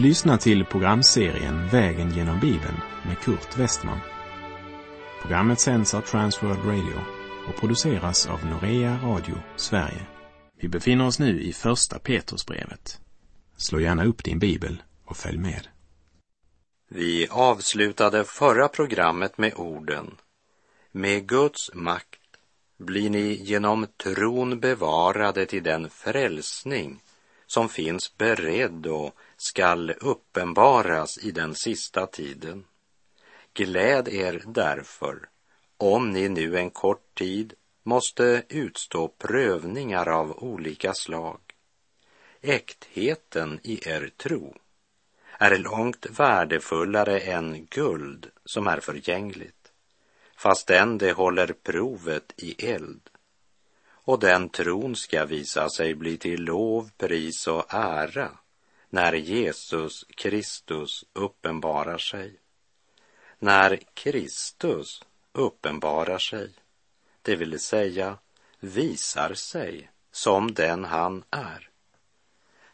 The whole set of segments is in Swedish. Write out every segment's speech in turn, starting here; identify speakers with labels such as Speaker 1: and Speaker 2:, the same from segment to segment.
Speaker 1: Du lyssnar till programserien Vägen genom Bibeln med Kurt Westman. Programmet sänds av Transworld Radio och produceras av Norea Radio Sverige. Vi befinner oss nu i Första Petrusbrevet. Slå gärna upp din bibel och följ med.
Speaker 2: Vi avslutade förra programmet med orden Med Guds makt blir ni genom tron bevarade till den frälsning som finns beredd och skall uppenbaras i den sista tiden. Gläd er därför, om ni nu en kort tid måste utstå prövningar av olika slag. Äktheten i er tro är långt värdefullare än guld som är förgängligt, fastän det håller provet i eld. Och den tron ska visa sig bli till lov, pris och ära när Jesus Kristus uppenbarar sig. När Kristus uppenbarar sig, det vill säga visar sig som den han är.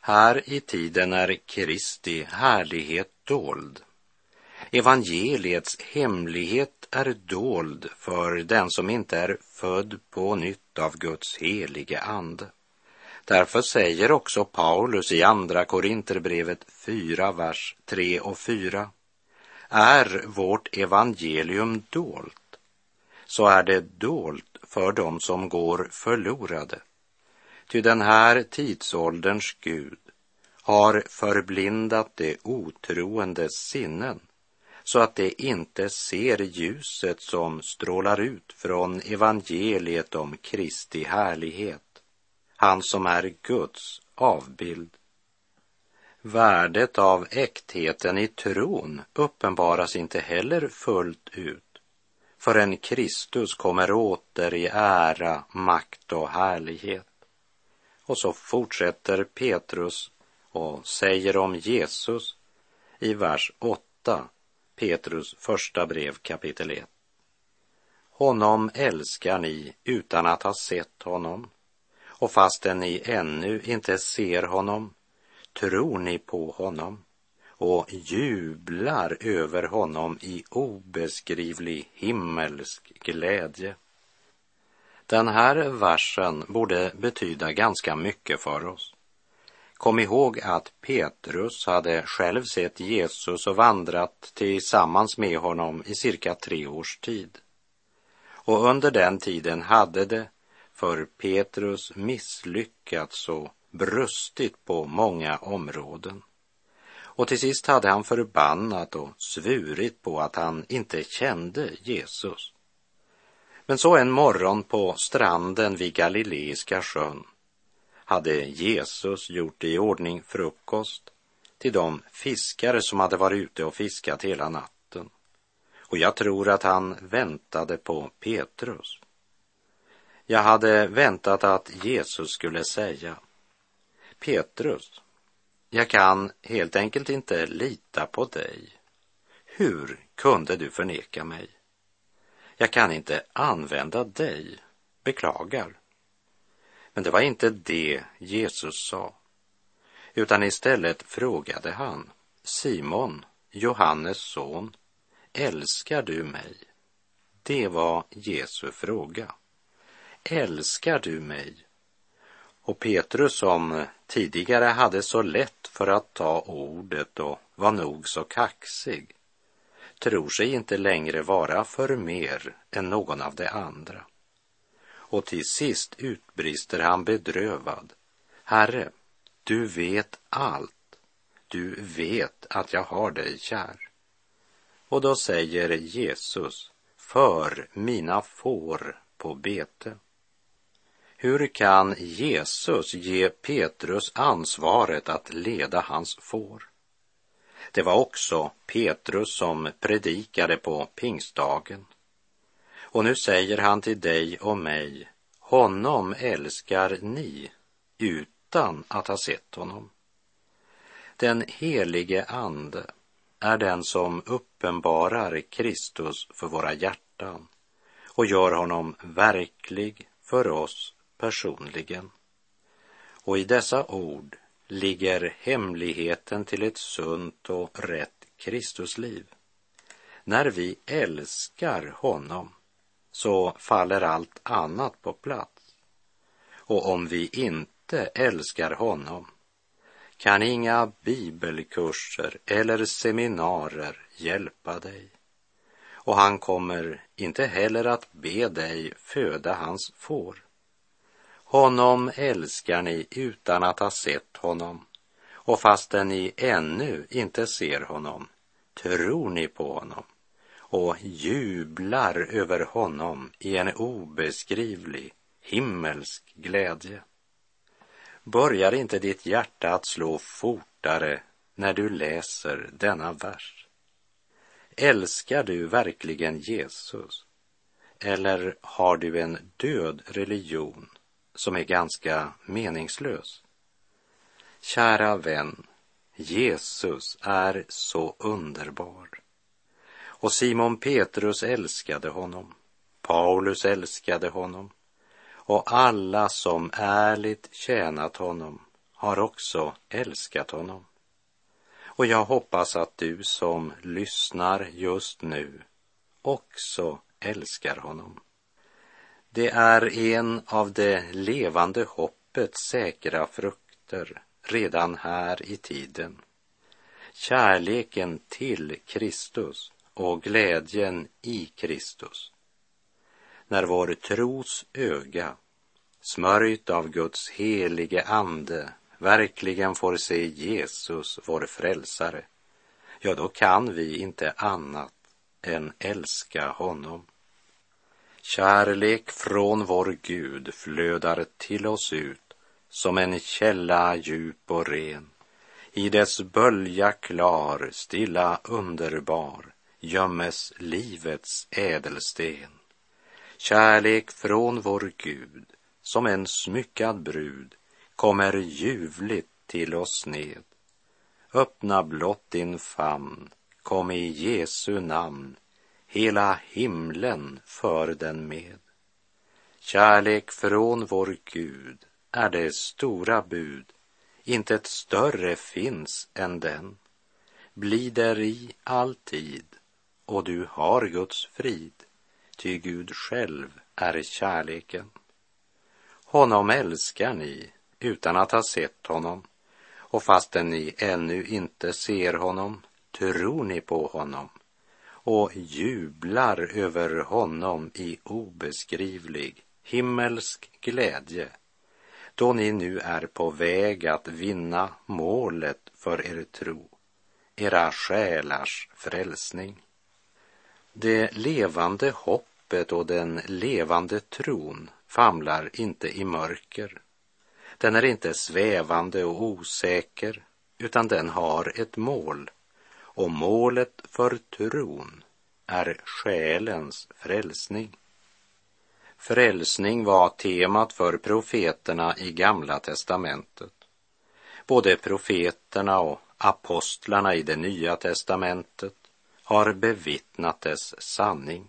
Speaker 2: Här i tiden är Kristi härlighet dold. Evangeliets hemlighet är dold för den som inte är född på nytt av Guds helige ande. Därför säger också Paulus i Andra Korinterbrevet 4, vers 3 och 4. Är vårt evangelium dolt, så är det dolt för dem som går förlorade. Ty den här tidsålderns Gud har förblindat de otroendes sinnen så att de inte ser ljuset som strålar ut från evangeliet om Kristi härlighet han som är Guds avbild. Värdet av äktheten i tron uppenbaras inte heller fullt ut förrän Kristus kommer åter i ära, makt och härlighet. Och så fortsätter Petrus och säger om Jesus i vers 8, Petrus första brev kapitel 1. Honom älskar ni utan att ha sett honom och fastän ni ännu inte ser honom tror ni på honom och jublar över honom i obeskrivlig himmelsk glädje. Den här versen borde betyda ganska mycket för oss. Kom ihåg att Petrus hade själv sett Jesus och vandrat tillsammans med honom i cirka tre års tid. Och under den tiden hade det för Petrus misslyckats och brustit på många områden. Och till sist hade han förbannat och svurit på att han inte kände Jesus. Men så en morgon på stranden vid Galileiska sjön hade Jesus gjort i ordning frukost till de fiskare som hade varit ute och fiskat hela natten. Och jag tror att han väntade på Petrus. Jag hade väntat att Jesus skulle säga Petrus, jag kan helt enkelt inte lita på dig. Hur kunde du förneka mig? Jag kan inte använda dig, beklagar. Men det var inte det Jesus sa, utan istället frågade han Simon, Johannes son, älskar du mig? Det var Jesu fråga älskar du mig? Och Petrus som tidigare hade så lätt för att ta ordet och var nog så kaxig tror sig inte längre vara för mer än någon av de andra. Och till sist utbrister han bedrövad. Herre, du vet allt. Du vet att jag har dig kär. Och då säger Jesus, för mina får på bete. Hur kan Jesus ge Petrus ansvaret att leda hans får? Det var också Petrus som predikade på pingstdagen. Och nu säger han till dig och mig, honom älskar ni utan att ha sett honom. Den helige Ande är den som uppenbarar Kristus för våra hjärtan och gör honom verklig för oss personligen. Och i dessa ord ligger hemligheten till ett sunt och rätt Kristusliv. När vi älskar honom så faller allt annat på plats. Och om vi inte älskar honom kan inga bibelkurser eller seminarier hjälpa dig. Och han kommer inte heller att be dig föda hans får. Honom älskar ni utan att ha sett honom och fastän ni ännu inte ser honom tror ni på honom och jublar över honom i en obeskrivlig himmelsk glädje. Börjar inte ditt hjärta att slå fortare när du läser denna vers? Älskar du verkligen Jesus? Eller har du en död religion som är ganska meningslös? Kära vän, Jesus är så underbar. Och Simon Petrus älskade honom. Paulus älskade honom. Och alla som ärligt tjänat honom har också älskat honom. Och jag hoppas att du som lyssnar just nu också älskar honom. Det är en av det levande hoppets säkra frukter redan här i tiden. Kärleken till Kristus och glädjen i Kristus. När vår tros öga, smörjt av Guds helige ande, verkligen får se Jesus, vår frälsare, ja, då kan vi inte annat än älska honom. Kärlek från vår Gud flödar till oss ut som en källa djup och ren. I dess bölja klar, stilla, underbar gömmes livets ädelsten. Kärlek från vår Gud som en smyckad brud kommer ljuvligt till oss ned. Öppna blott din famn, kom i Jesu namn, hela himlen för den med. Kärlek från vår Gud är det stora bud, inte ett större finns än den. Bli däri alltid, och du har Guds frid, ty Gud själv är kärleken. Honom älskar ni utan att ha sett honom, och fastän ni ännu inte ser honom tror ni på honom och jublar över honom i obeskrivlig himmelsk glädje då ni nu är på väg att vinna målet för er tro, era själars frälsning. Det levande hoppet och den levande tron famlar inte i mörker. Den är inte svävande och osäker, utan den har ett mål. Och målet för tron är själens frälsning. Frälsning var temat för profeterna i Gamla testamentet. Både profeterna och apostlarna i det Nya testamentet har bevittnat dess sanning.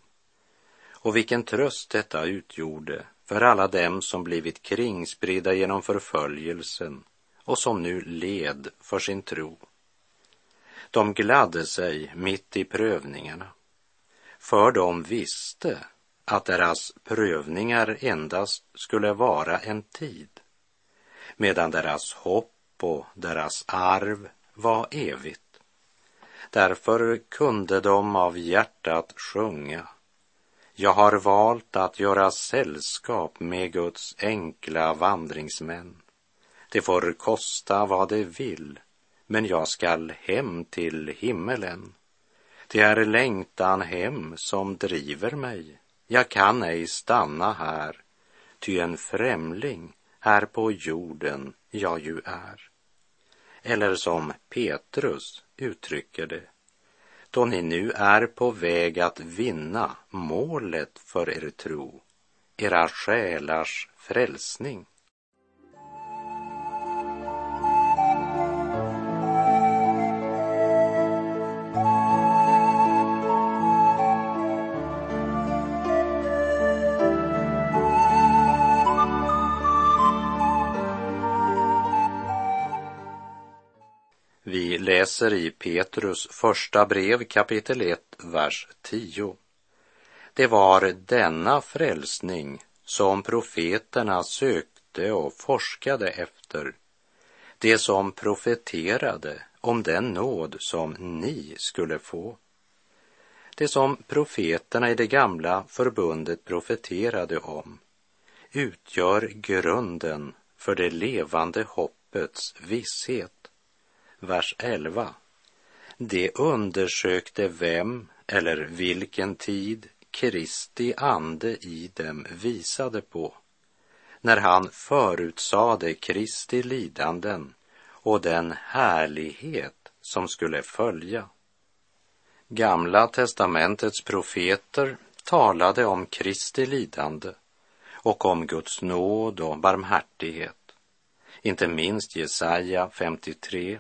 Speaker 2: Och vilken tröst detta utgjorde för alla dem som blivit kringspridda genom förföljelsen och som nu led för sin tro. De gladde sig mitt i prövningarna, för de visste att deras prövningar endast skulle vara en tid, medan deras hopp och deras arv var evigt. Därför kunde de av hjärtat sjunga. Jag har valt att göra sällskap med Guds enkla vandringsmän. Det får kosta vad det vill, men jag skall hem till himmelen. Det är längtan hem som driver mig. Jag kan ej stanna här, ty en främling här på jorden jag ju är. Eller som Petrus uttrycker det. Då ni nu är på väg att vinna målet för er tro, era själars frälsning. Läser i Petrus första brev kapitel 1, vers 10. Det var denna frälsning som profeterna sökte och forskade efter. Det som profeterade om den nåd som ni skulle få. Det som profeterna i det gamla förbundet profeterade om utgör grunden för det levande hoppets visshet. Vers 11. De undersökte vem eller vilken tid Kristi ande i dem visade på när han förutsade Kristi lidanden och den härlighet som skulle följa. Gamla testamentets profeter talade om Kristi lidande och om Guds nåd och barmhärtighet. Inte minst Jesaja 53,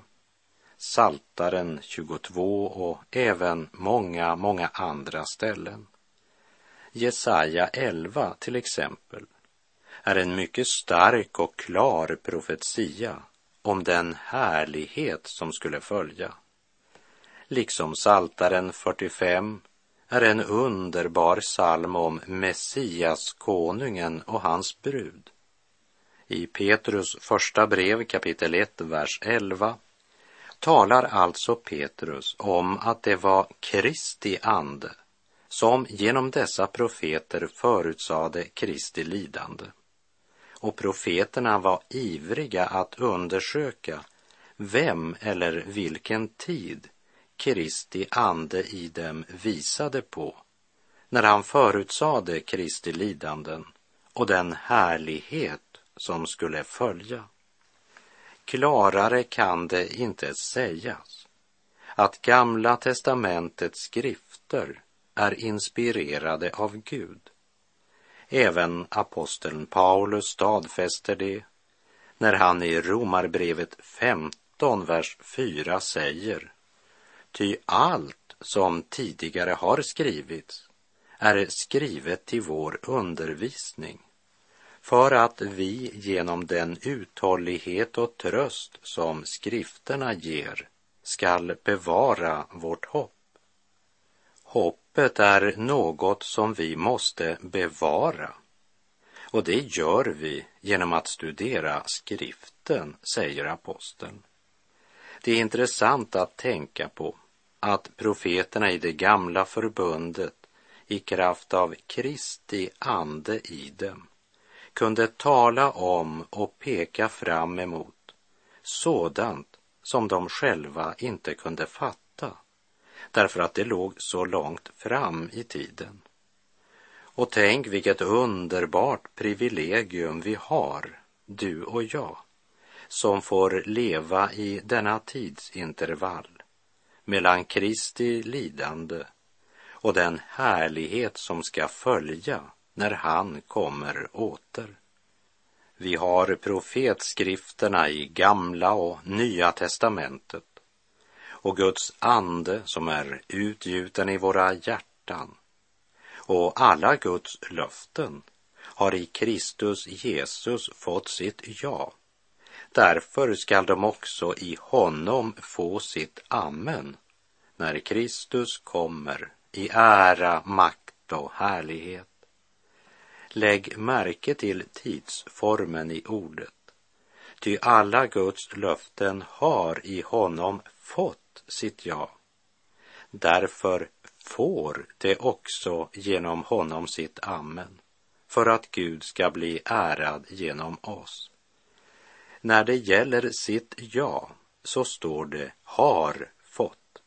Speaker 2: Saltaren 22 och även många, många andra ställen. Jesaja 11 till exempel är en mycket stark och klar profetia om den härlighet som skulle följa. Liksom Saltaren 45 är en underbar psalm om Messias, konungen och hans brud. I Petrus första brev kapitel 1, vers 11 talar alltså Petrus om att det var Kristi ande som genom dessa profeter förutsade Kristi lidande. Och profeterna var ivriga att undersöka vem eller vilken tid Kristi ande i dem visade på när han förutsade Kristi lidanden och den härlighet som skulle följa. Klarare kan det inte sägas att Gamla testamentets skrifter är inspirerade av Gud. Även aposteln Paulus stadfäster det när han i Romarbrevet 15, vers 4 säger Ty allt som tidigare har skrivits är skrivet till vår undervisning för att vi genom den uthållighet och tröst som skrifterna ger skall bevara vårt hopp. Hoppet är något som vi måste bevara. Och det gör vi genom att studera skriften, säger aposteln. Det är intressant att tänka på att profeterna i det gamla förbundet i kraft av Kristi ande i dem kunde tala om och peka fram emot sådant som de själva inte kunde fatta därför att det låg så långt fram i tiden. Och tänk vilket underbart privilegium vi har, du och jag, som får leva i denna tidsintervall mellan Kristi lidande och den härlighet som ska följa när han kommer åter. Vi har profetskrifterna i Gamla och Nya testamentet och Guds ande som är utgjuten i våra hjärtan. Och alla Guds löften har i Kristus Jesus fått sitt ja. Därför skall de också i honom få sitt amen när Kristus kommer i ära, makt och härlighet. Lägg märke till tidsformen i ordet. Ty alla Guds löften har i honom fått sitt ja. Därför får det också genom honom sitt amen, för att Gud ska bli ärad genom oss. När det gäller sitt ja så står det har fått.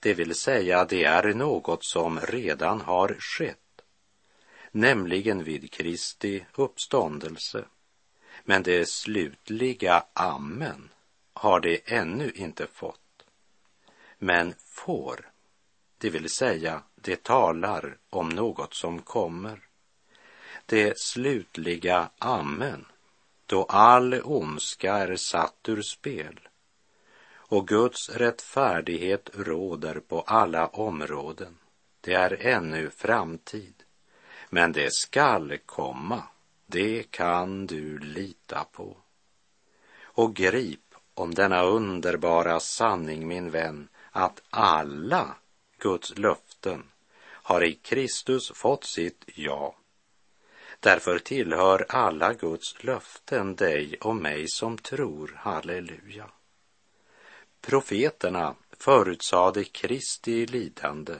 Speaker 2: Det vill säga, det är något som redan har skett, nämligen vid Kristi uppståndelse. Men det slutliga amen har det ännu inte fått men får, det vill säga det talar om något som kommer. Det slutliga amen, då all ondska är satt ur spel och Guds rättfärdighet råder på alla områden. Det är ännu framtid, men det skall komma, det kan du lita på. Och grip om denna underbara sanning, min vän, att alla Guds löften har i Kristus fått sitt ja. Därför tillhör alla Guds löften dig och mig som tror, halleluja. Profeterna förutsade Kristi lidande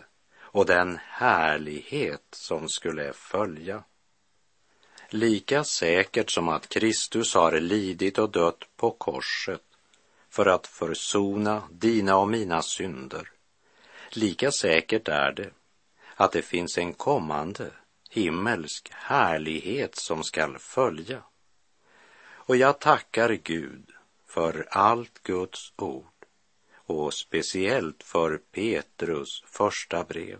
Speaker 2: och den härlighet som skulle följa. Lika säkert som att Kristus har lidit och dött på korset för att försona dina och mina synder, lika säkert är det att det finns en kommande himmelsk härlighet som skall följa. Och jag tackar Gud för allt Guds ord och speciellt för Petrus första brev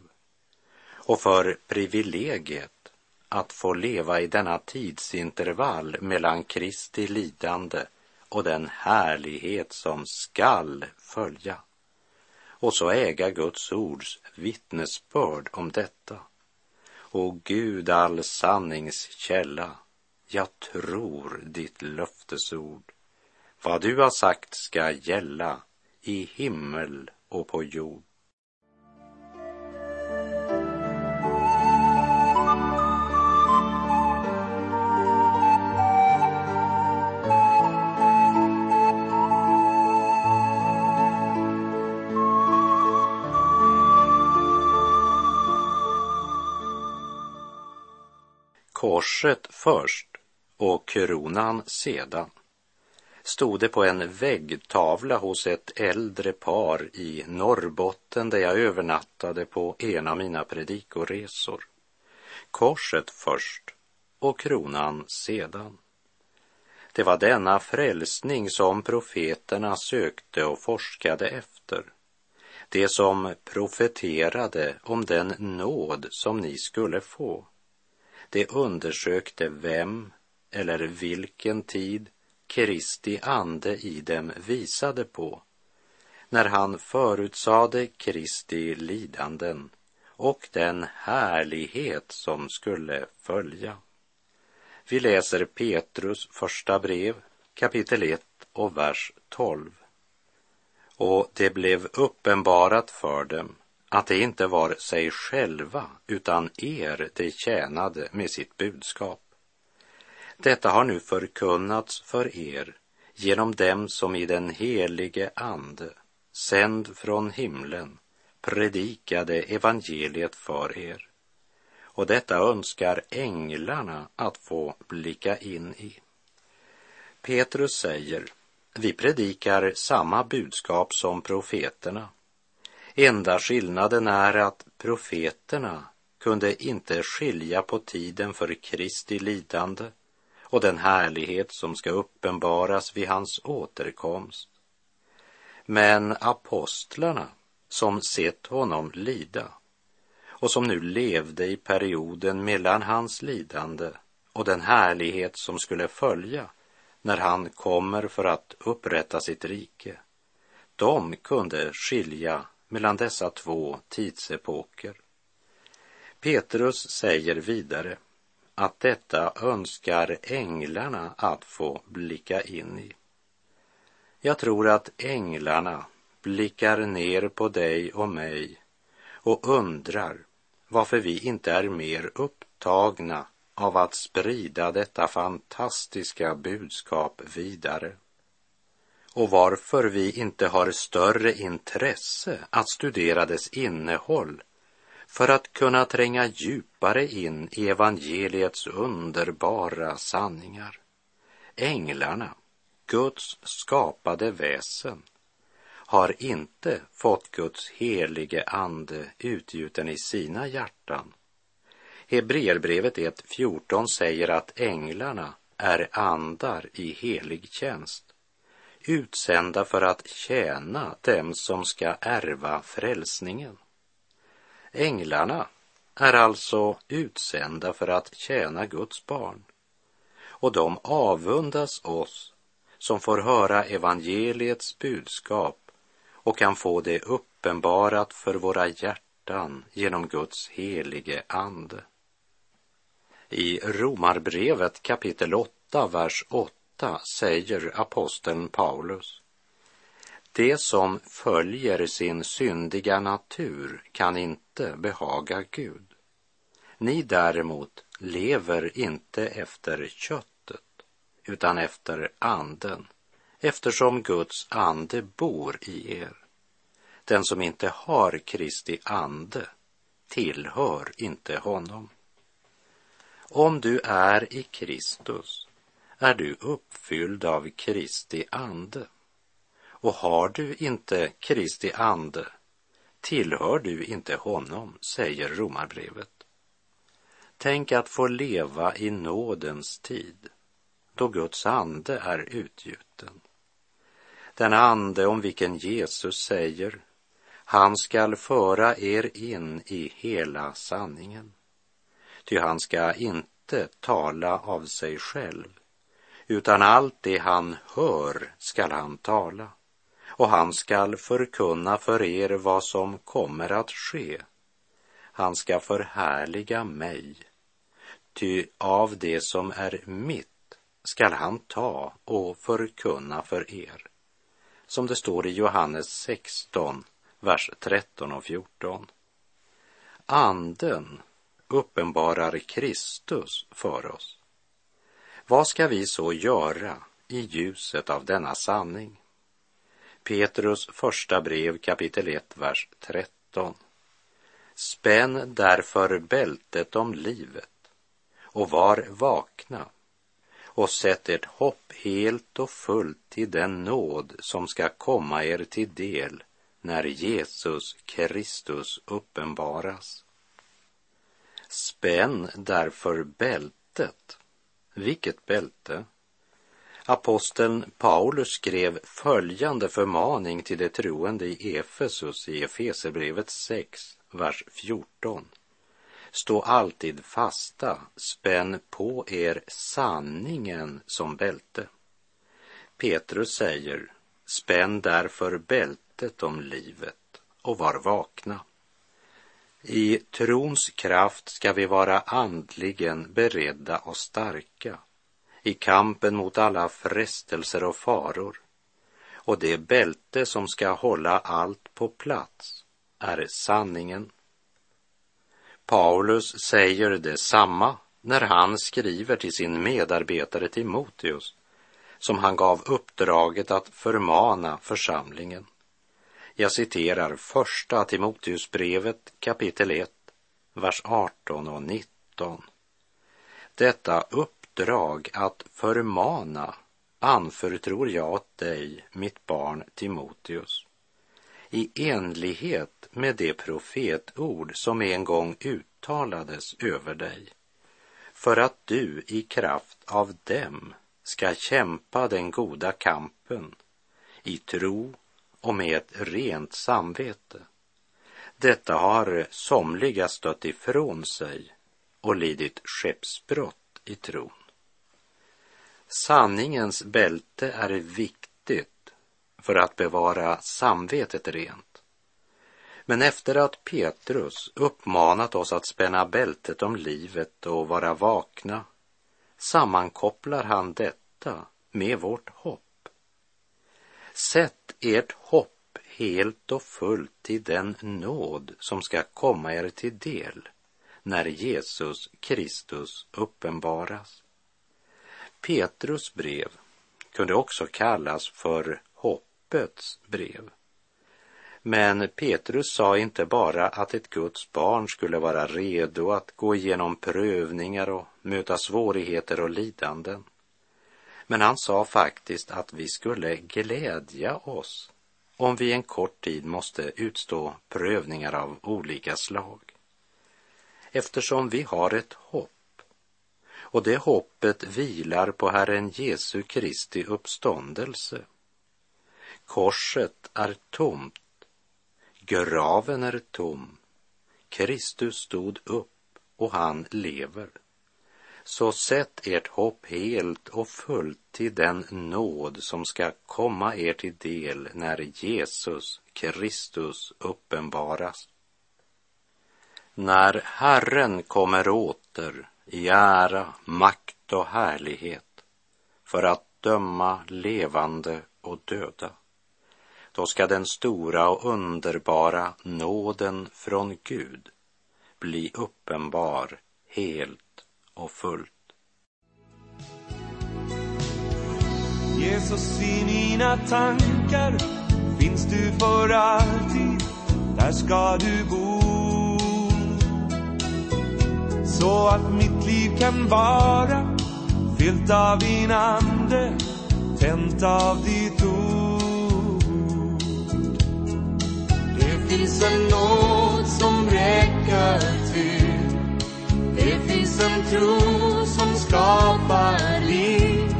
Speaker 2: och för privilegiet att få leva i denna tidsintervall mellan Kristi lidande och den härlighet som skall följa och så äga Guds ords vittnesbörd om detta. O Gud, all sanningskälla, jag tror ditt löftesord. Vad du har sagt ska gälla i himmel och på jord. Korset först och kronan sedan stod det på en väggtavla hos ett äldre par i Norrbotten där jag övernattade på en av mina predikoresor. Korset först och kronan sedan. Det var denna frälsning som profeterna sökte och forskade efter. Det som profeterade om den nåd som ni skulle få. Det undersökte vem eller vilken tid Kristi ande i dem visade på när han förutsade Kristi lidanden och den härlighet som skulle följa. Vi läser Petrus första brev, kapitel 1 och vers 12. Och det blev uppenbarat för dem att det inte var sig själva utan er det tjänade med sitt budskap. Detta har nu förkunnats för er genom dem som i den helige Ande, sänd från himlen, predikade evangeliet för er. Och detta önskar änglarna att få blicka in i. Petrus säger, vi predikar samma budskap som profeterna. Enda skillnaden är att profeterna kunde inte skilja på tiden för Kristi lidande och den härlighet som ska uppenbaras vid hans återkomst. Men apostlarna som sett honom lida och som nu levde i perioden mellan hans lidande och den härlighet som skulle följa när han kommer för att upprätta sitt rike. De kunde skilja mellan dessa två tidsepoker. Petrus säger vidare att detta önskar änglarna att få blicka in i. Jag tror att änglarna blickar ner på dig och mig och undrar varför vi inte är mer upptagna av att sprida detta fantastiska budskap vidare och varför vi inte har större intresse att studera dess innehåll för att kunna tränga djupare in i evangeliets underbara sanningar. Änglarna, Guds skapade väsen, har inte fått Guds helige ande utgjuten i sina hjärtan. Hebreerbrevet 1.14 säger att änglarna är andar i helig tjänst, utsända för att tjäna dem som ska ärva frälsningen. Änglarna är alltså utsända för att tjäna Guds barn. Och de avundas oss som får höra evangeliets budskap och kan få det uppenbarat för våra hjärtan genom Guds helige ande. I Romarbrevet kapitel 8, vers 8 säger aposteln Paulus det som följer sin syndiga natur kan inte behaga Gud. Ni däremot lever inte efter köttet utan efter anden eftersom Guds ande bor i er. Den som inte har Kristi ande tillhör inte honom. Om du är i Kristus är du uppfylld av Kristi ande. Och har du inte Kristi ande tillhör du inte honom, säger Romarbrevet. Tänk att få leva i nådens tid, då Guds ande är utgjuten. Den ande om vilken Jesus säger, han skall föra er in i hela sanningen. Ty han ska inte tala av sig själv, utan allt det han hör skall han tala och han skall förkunna för er vad som kommer att ske. Han ska förhärliga mig, ty av det som är mitt skall han ta och förkunna för er. Som det står i Johannes 16, vers 13 och 14. Anden uppenbarar Kristus för oss. Vad ska vi så göra i ljuset av denna sanning? Petrus första brev kapitel 1, vers 13. Spänn därför bältet om livet och var vakna och sätt ert hopp helt och fullt till den nåd som ska komma er till del när Jesus Kristus uppenbaras. Spänn därför bältet. Vilket bälte? Aposteln Paulus skrev följande förmaning till de troende i Efesus i Efesebrevet 6, vers 14. Stå alltid fasta, spänn på er sanningen som bälte. Petrus säger, spänn därför bältet om livet och var vakna. I trons kraft ska vi vara andligen beredda och starka i kampen mot alla frestelser och faror. Och det bälte som ska hålla allt på plats är sanningen. Paulus säger detsamma när han skriver till sin medarbetare Timoteus, som han gav uppdraget att förmana församlingen. Jag citerar första Timoteusbrevet kapitel 1, vers 18 och 19. Detta upp uppdrag att förmana anförtror jag åt dig, mitt barn Timoteus, i enlighet med det profetord som en gång uttalades över dig, för att du i kraft av dem ska kämpa den goda kampen i tro och med ett rent samvete. Detta har somliga stött ifrån sig och lidit skeppsbrott i tron. Sanningens bälte är viktigt för att bevara samvetet rent. Men efter att Petrus uppmanat oss att spänna bältet om livet och vara vakna sammankopplar han detta med vårt hopp. Sätt ert hopp helt och fullt till den nåd som ska komma er till del när Jesus Kristus uppenbaras. Petrus brev kunde också kallas för hoppets brev. Men Petrus sa inte bara att ett Guds barn skulle vara redo att gå igenom prövningar och möta svårigheter och lidanden. Men han sa faktiskt att vi skulle glädja oss om vi en kort tid måste utstå prövningar av olika slag. Eftersom vi har ett hopp och det hoppet vilar på Herren Jesu Kristi uppståndelse. Korset är tomt, graven är tom, Kristus stod upp och han lever. Så sätt ert hopp helt och fullt till den nåd som ska komma er till del när Jesus Kristus uppenbaras. När Herren kommer åter i ära, makt och härlighet för att döma levande och döda. då ska den stora och underbara nåden från Gud bli uppenbar helt och fullt.
Speaker 3: Jesus, i mina tankar finns du för alltid, där ska du bo. Så att mitt liv kan vara fyllt av din ande, tänt av ditt ord.
Speaker 4: Det finns en nåd som räcker till. Det finns en tro som skapar liv.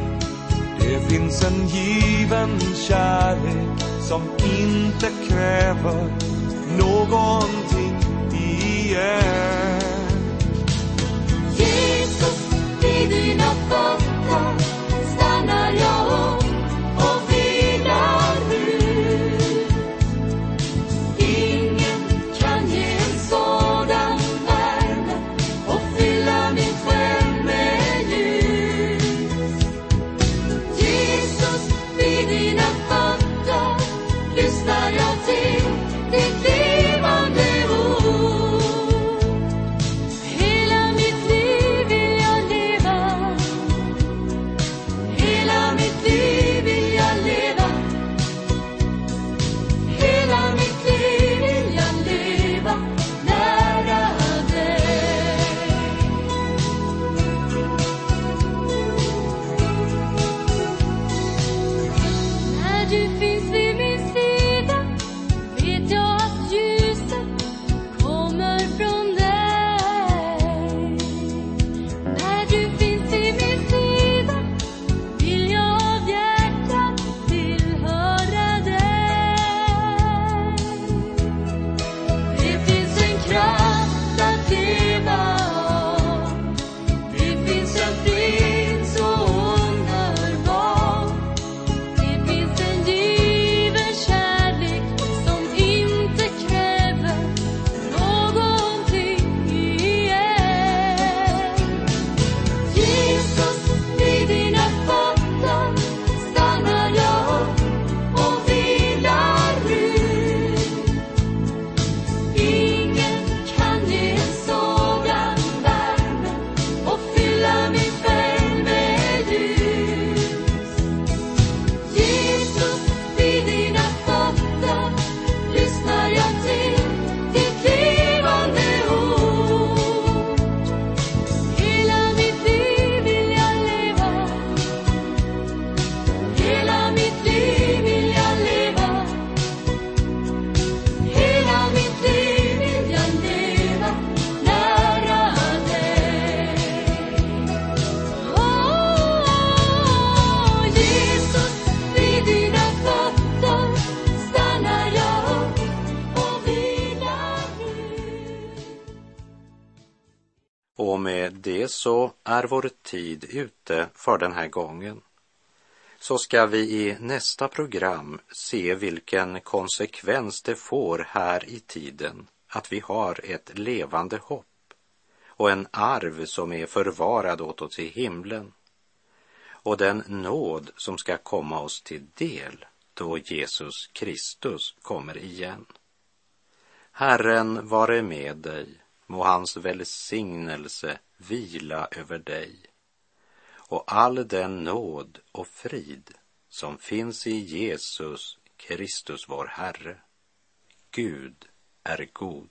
Speaker 3: Det finns en given kärlek som inte kräver någonting igen.
Speaker 4: Vid dina fötter stannar
Speaker 2: är vår tid ute för den här gången. Så ska vi i nästa program se vilken konsekvens det får här i tiden att vi har ett levande hopp och en arv som är förvarad åt oss i himlen och den nåd som ska komma oss till del då Jesus Kristus kommer igen. Herren vare med dig, må hans välsignelse vila över dig och all den nåd och frid som finns i Jesus Kristus vår Herre. Gud är god.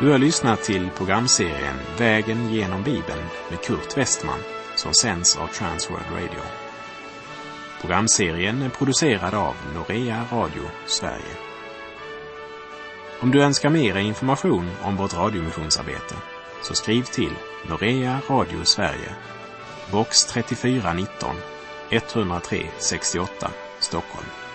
Speaker 1: Du har lyssnat till programserien Vägen genom Bibeln med Kurt Westman som sänds av Transworld Radio. Programserien är producerad av Norea Radio Sverige. Om du önskar mer information om vårt radiomissionsarbete så skriv till Norea Radio Sverige, box 3419 103 68 Stockholm.